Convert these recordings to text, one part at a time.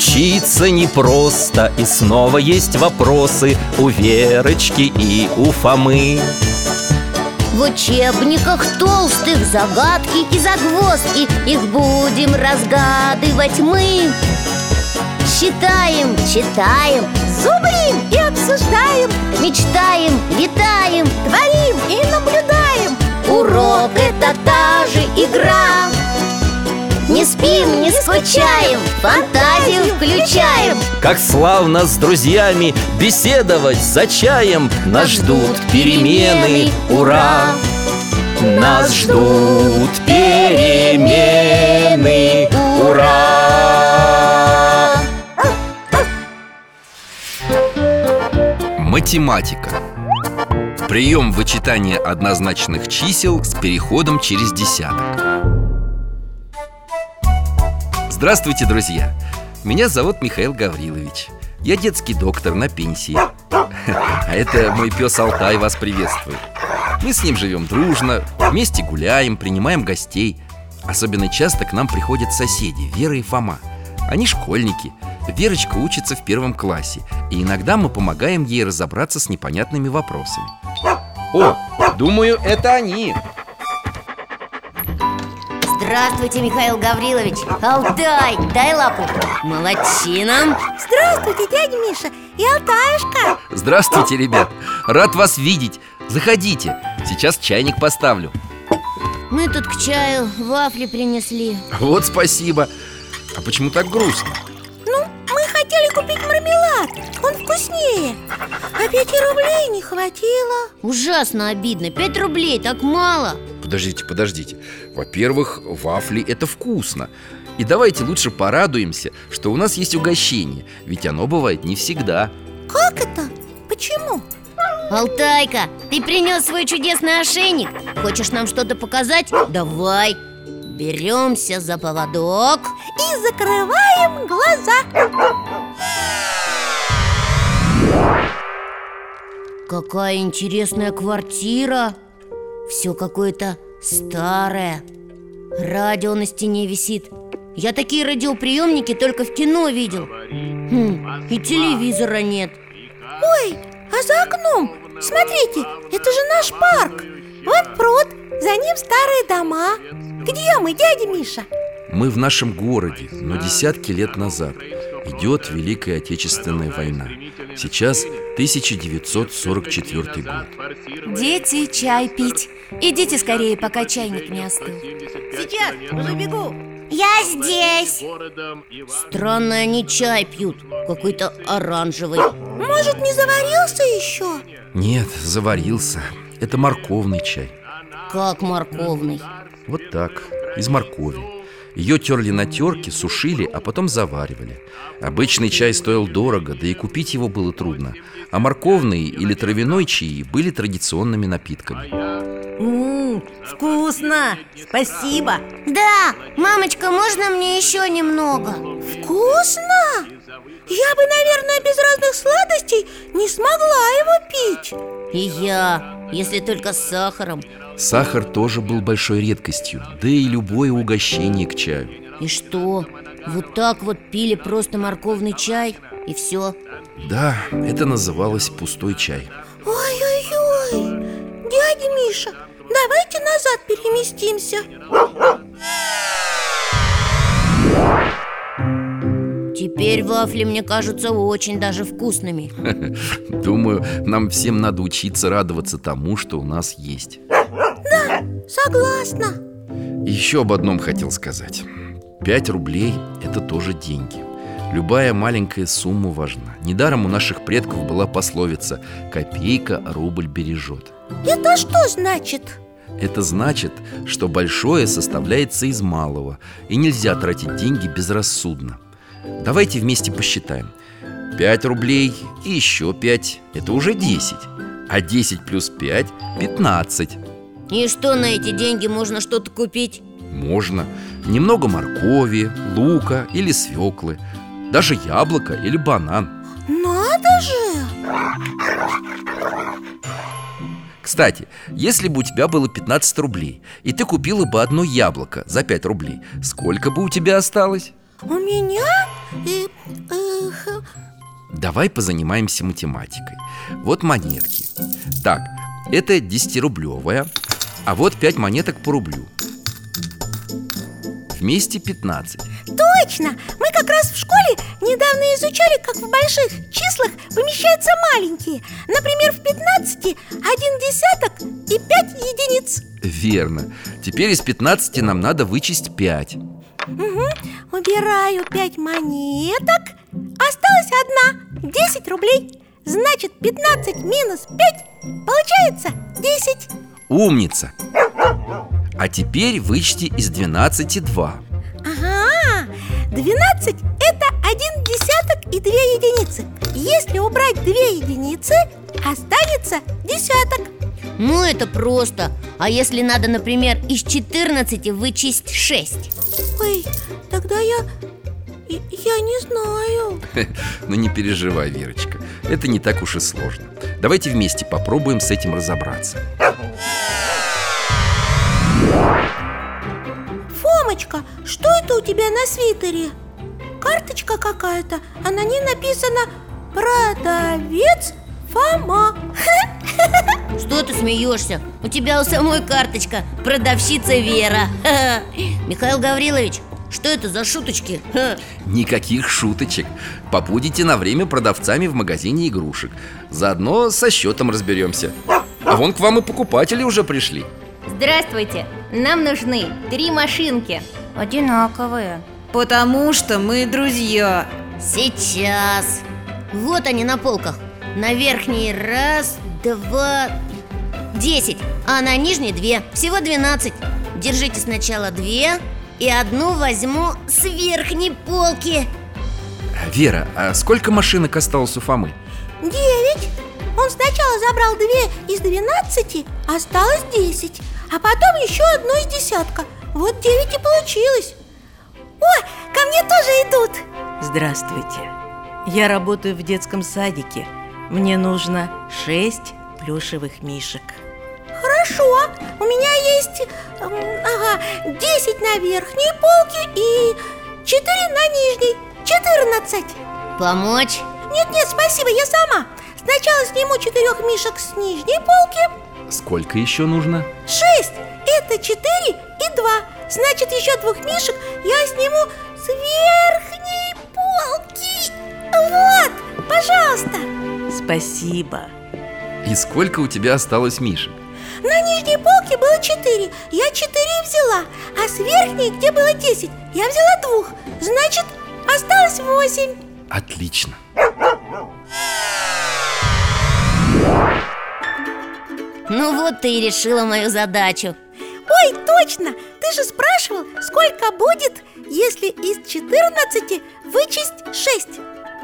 Учиться непросто И снова есть вопросы У Верочки и у Фомы. В учебниках толстых загадки и загвоздки Их будем разгадывать мы. Считаем, читаем, Зубрим и обсуждаем мечтаем, летаем Творим и наблюдаем. Урок это та скучаем, фантазию включаем. Как славно с друзьями беседовать за чаем. Нас ждут перемены, ура! Нас ждут перемены, ура! Математика. Прием вычитания однозначных чисел с переходом через десяток Здравствуйте, друзья! Меня зовут Михаил Гаврилович. Я детский доктор на пенсии. А это мой пес Алтай вас приветствует. Мы с ним живем дружно, вместе гуляем, принимаем гостей. Особенно часто к нам приходят соседи, Вера и Фома. Они школьники. Верочка учится в первом классе. И иногда мы помогаем ей разобраться с непонятными вопросами. О, думаю, это они Здравствуйте, Михаил Гаврилович. Алтай, дай лапу. Молодчина. Здравствуйте, дядя Миша и Алтаюшка. Здравствуйте, ребят. Рад вас видеть. Заходите. Сейчас чайник поставлю. Мы тут к чаю вафли принесли. Вот спасибо. А почему так грустно? Ну, мы хотели купить мармелад. Он вкуснее. А пяти рублей не хватило. Ужасно обидно, пять рублей, так мало Подождите, подождите. Во-первых, вафли это вкусно. И давайте лучше порадуемся, что у нас есть угощение Ведь оно бывает не всегда. Как это? Почему? Алтайка, ты принес свой чудесный ошейник. Хочешь нам что-то показать? Давай. Беремся за поводок И закрываем глаза. Какая интересная квартира. Все какое-то старое. Радио на стене висит. Я такие радиоприемники только в кино видел. Хм, И телевизора нет. Ой, а за окном, смотрите, это же наш парк. Вот пруд, за ним старые дома. Где мы, дядя Миша? Мы в нашем городе, но десятки лет назад. Идет Великая Отечественная война. Сейчас 1944 год. Дети, чай пить Идите скорее, пока чайник не остыл. Сейчас, забегу Я здесь. Странно, они чай пьют. Какой-то оранжевый. Может, не заварился еще? Нет, заварился. Это морковный чай. Как морковный? Вот так, из моркови. Ее терли на терке, сушили, а потом заваривали. Обычный чай стоил дорого, да и купить его было трудно. А морковный или травяной чаи были традиционными напитками Ммм, вкусно! Спасибо! Да, мамочка, можно мне еще немного? Вкусно! Я бы, наверное, без разных сладостей не смогла его пить И я, если только с сахаром Сахар тоже был большой редкостью, да и любое угощение к чаю И что, вот так вот пили просто морковный чай и все? Да, это называлось пустой чай Ой-ой-ой! Дядя Миша, давайте назад переместимся. Теперь вафли мне кажутся очень даже вкусными. Думаю, нам всем надо учиться радоваться тому, что у нас есть. Согласна. И еще об одном хотел сказать. Пять рублей – это тоже деньги. Любая маленькая сумма важна. Недаром у наших предков была пословица «Копейка рубль бережет» Это что значит? Это значит, что большое составляется из малого И нельзя тратить деньги безрассудно. Давайте вместе посчитаем. 5 рублей и еще 5 – это уже 10 А 10 плюс 5 – 15 И что на эти деньги можно что-то купить? Можно. Немного моркови, лука или свеклы. Даже яблоко или банан. Надо же! Кстати, если бы у тебя было 15 рублей И ты купила бы одно яблоко за 5 рублей Сколько бы у тебя осталось? У меня? Давай позанимаемся математикой. Вот монетки. Так, это 10-рублевая А вот 5 монеток по рублю Вместе 15 Точно! Мы как раз в школе недавно изучали, как в больших числах помещаются маленькие. Например, в 15 один десяток и 5 единиц. Верно. Теперь из 15 нам надо вычесть 5 Угу. Убираю 5 монеток. Осталась одна 10 рублей. Значит, 15 минус 5 Получается 10 Умница А теперь вычти из 12 2 Ага 12 это один десяток и 2 единицы. Если убрать 2 единицы, останется десяток. Ну, это просто. А если надо, например, из 14 вычесть 6? Ой, тогда я... Я не знаю. Ну не переживай, Верочка Это не так уж и сложно. Давайте вместе попробуем с этим разобраться Фомочка, что это у тебя на свитере? Карточка какая-то, а на ней написано «Продавец Фома» Что ты смеешься? У тебя у самой карточка Продавщица Вера. Михаил Гаврилович, что это за шуточки? Ха. Никаких шуточек Побудете на время продавцами в магазине игрушек Заодно со счетом разберемся А вон к вам и покупатели уже пришли Здравствуйте! Нам нужны три машинки. Одинаковые. Потому что мы друзья. Сейчас. Вот они на полках. На верхней раз, два, десять. А на нижней две, всего двенадцать. Держите сначала две. И одну возьму с верхней полки. Вера, а сколько машинок осталось у Фомы? Девять. Он сначала забрал две из двенадцати, осталось десять А потом еще одну из десятка. Вот девять и получилось. О, ко мне тоже идут. Здравствуйте. Я работаю в детском садике. Мне нужно шесть плюшевых мишек. Хорошо, у меня есть, эм, ага, 10 на верхней полке и 4 на нижней, 14 Помочь? Нет-нет, спасибо, я сама. Сначала сниму четырех мишек с нижней полки Сколько еще нужно? 6, это 4 и 2 Значит, еще двух мишек я сниму с верхней полки. Вот, пожалуйста. Спасибо. И сколько у тебя осталось Мишек? На нижней полке было 4 Я 4 и взяла А с верхней, где было 10, я взяла двух. Значит, осталось 8 Отлично Ну вот ты и решила мою задачу Ой, точно! Ты же спрашивал, сколько будет, если из 14 вычесть 6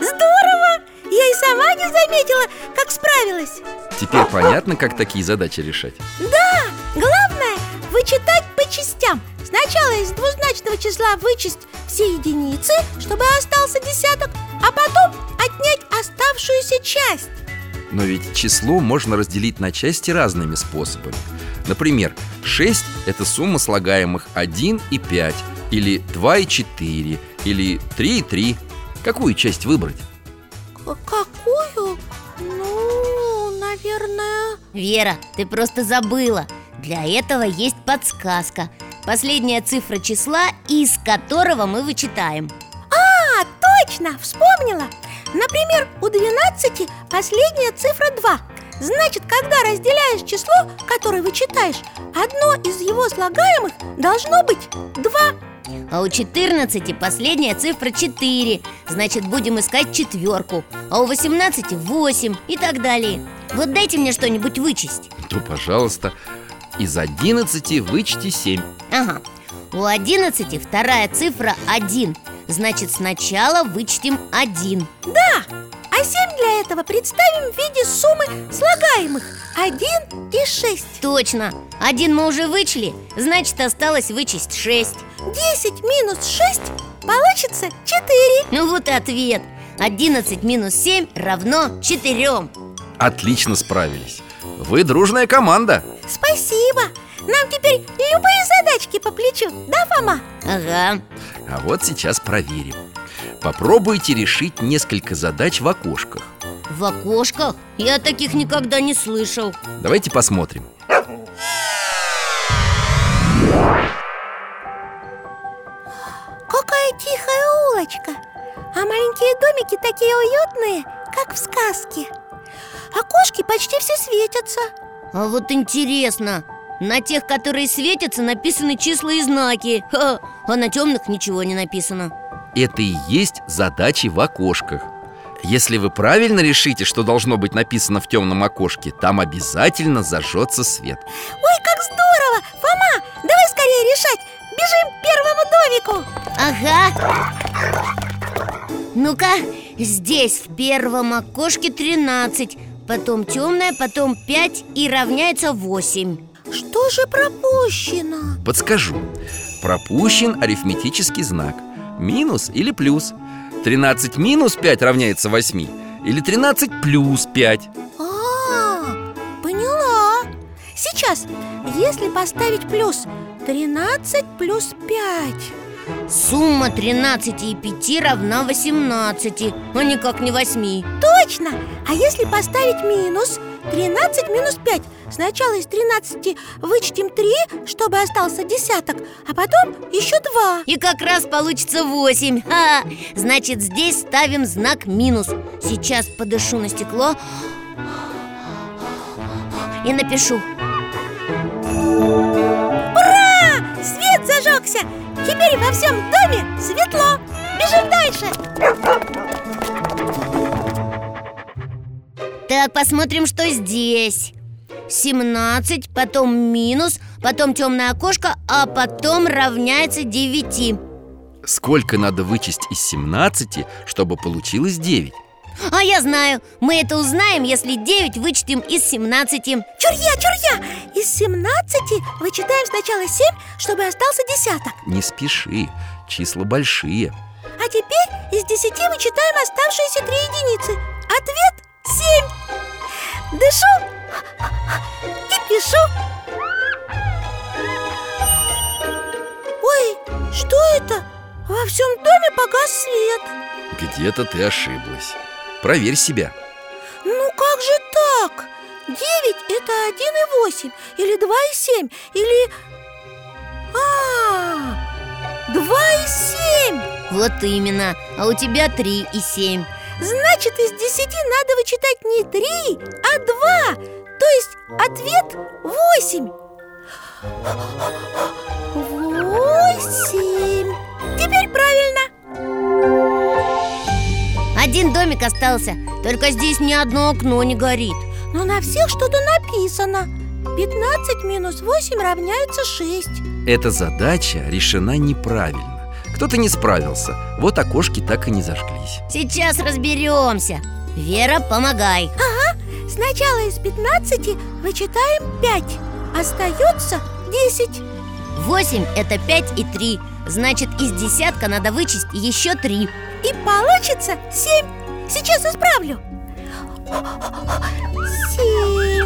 Здорово! Я и сама не заметила, как справилась Теперь понятно, как такие задачи решать? Да, главное вычитать по частям Сначала из двузначного числа вычесть все единицы, чтобы остался десяток А потом отнять оставшуюся часть Но ведь число можно разделить на части разными способами. Например, 6 – это сумма слагаемых 1 и 5 Или 2 и 4 Или 3 и 3 Какую часть выбрать? К- Какую? Ну, наверное... Вера, ты просто забыла. Для этого есть подсказка. Последняя цифра числа, из которого мы вычитаем. А, точно, вспомнила Например, у 12 последняя цифра 2 Значит, когда разделяешь число, которое вычитаешь Одно из его слагаемых должно быть 2 А у 14 последняя цифра 4 Значит, будем искать четверку. А у 18 8 и так далее. Вот дайте мне что-нибудь вычесть. То, пожалуйста, из 11 вычти 7 Ага. У 11 вторая цифра 1 Значит, сначала вычтем 1 Да, а 7 для этого представим в виде суммы слагаемых. 1 и 6 Точно, один мы уже вычли Значит, осталось вычесть 6 10 минус 6 получится 4 Ну вот и ответ. 11 минус 7 равно 4 Отлично справились. Вы дружная команда. Спасибо Нам теперь любые задачки по плечу, да, Фома? Ага. А вот сейчас проверим. Попробуйте решить несколько задач в окошках. В окошках? Я таких никогда не слышал. Давайте посмотрим. Какая тихая улочка. А маленькие домики такие уютные, как в сказке. Окошки почти все светятся. А вот интересно На тех, которые светятся, написаны числа и знаки. Ха, А на темных ничего не написано. Это и есть задачи в окошках. Если вы правильно решите, что должно быть написано в темном окошке Там обязательно зажжется свет. Ой, как здорово! Фома, давай скорее решать! Бежим к первому домику! Ага. Ну-ка, здесь в первом окошке 13 Потом темное, потом 5 и равняется 8 Что же пропущено? Подскажу. Пропущен арифметический знак. Минус или плюс. 13 минус 5 равняется 8 Или 13 плюс 5 А, поняла. Сейчас, если поставить плюс 13 плюс 5 Сумма 13 и 5 равна 18 А никак не 8 Точно! А если поставить минус 13 минус 5 Сначала из 13 вычтем 3, чтобы остался десяток А потом еще 2 И как раз получится 8 Ха! Значит, здесь ставим знак минус. Сейчас подышу на стекло И напишу. Ура! Свет зажегся! Теперь во всем доме светло. Бежим дальше Так, посмотрим, что здесь. 17, потом минус, потом темное окошко, а потом равняется 9 Сколько надо вычесть из 17, чтобы получилось 9? А я знаю, мы это узнаем, если 9 вычтем из 17 Чурья, чурья! Из 17 вычитаем сначала 7, чтобы остался десяток. Не спеши, числа большие. А теперь из 10 вычитаем оставшиеся 3 единицы. Ответ 7 Дышу. И пишу Ой, что это? Во всем доме погас свет. Где-то ты ошиблась. Проверь себя. Ну как же так? 9 это 1 и 8 Или 2 и 7 Или... А, 2 и 7 Вот именно, а у тебя 3 и 7 Значит, из 10 надо вычитать не 3, а 2 То есть ответ 8 8 Теперь правильно. Один домик остался, только здесь ни одно окно не горит. Но на всех что-то написано. 15 минус 8 равняется 6 Эта задача решена неправильно Кто-то не справился, вот окошки так и не зажглись. Сейчас разберемся. Вера, помогай. Сначала из 15 вычитаем 5 Остается 10 8 это 5 и 3 Значит, из десятка надо вычесть еще 3 И получится 7 Сейчас исправлю. Семь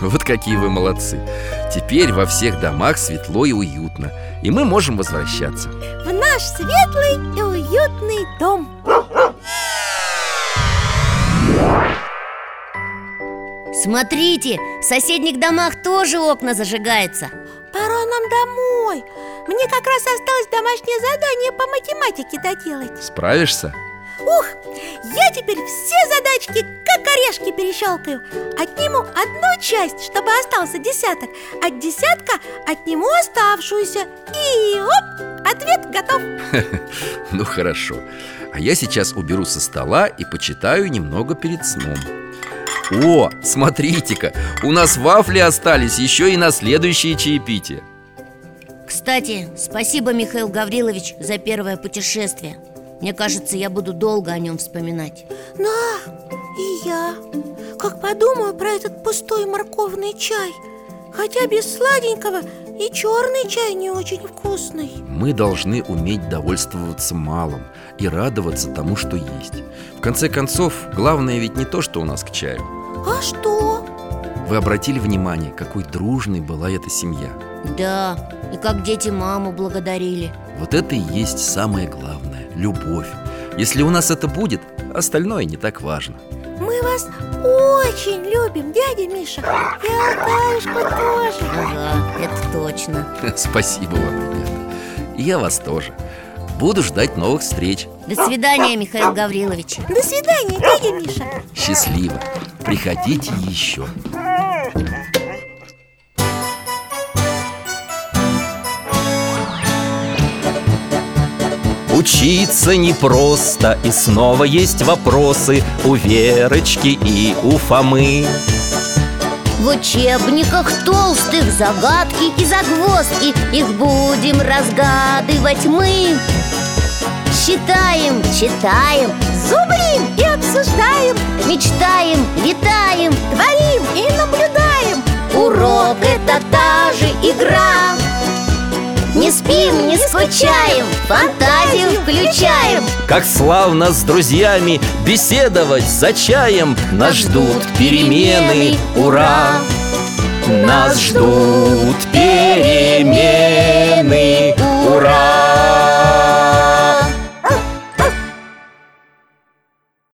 Вот какие вы молодцы. Теперь во всех домах светло и уютно И мы можем возвращаться. В наш светлый и уютный дом. Смотрите, в соседних домах тоже окна зажигаются. Пора нам домой. Мне как раз осталось домашнее задание по математике доделать. Справишься? Ух, я теперь все задачки как орешки перещелкаю. Отниму одну часть, чтобы остался десяток От десятка отниму оставшуюся. И оп, ответ готов. Ну хорошо. А я сейчас уберу со стола и почитаю немного перед сном. О, смотрите-ка, у нас вафли остались еще и на следующее чаепитие. Кстати, спасибо, Михаил Гаврилович, за первое путешествие Мне кажется, я буду долго о нем вспоминать. Да, и я. Как подумаю про этот пустой морковный чай. Хотя без сладенького и черный чай не очень вкусный. Мы должны уметь довольствоваться малым и радоваться тому, что есть. В конце концов, главное ведь не то, что у нас к чаю. А что? Вы обратили внимание, какой дружной была эта семья? Да, и как дети маму благодарили. Вот это и есть самое главное – любовь. Если у нас это будет, остальное не так важно. Мы вас очень любим, дядя Миша. И Алтаюшку тоже. Ага, это точно. Спасибо вам, ребята. И я вас тоже. Буду ждать новых встреч. До свидания, Михаил Гаврилович. До свидания, дядя Миша. Счастливо. Приходите еще Учиться непросто И снова есть вопросы У Верочки и у Фомы. В учебниках толстых загадки и загвоздки Их будем разгадывать мы. Считаем, читаем, Зубрим Скучаем, фантазию включаем. Как славно с друзьями беседовать за чаем. Нас ждут перемены, ура! Нас ждут перемены, ура!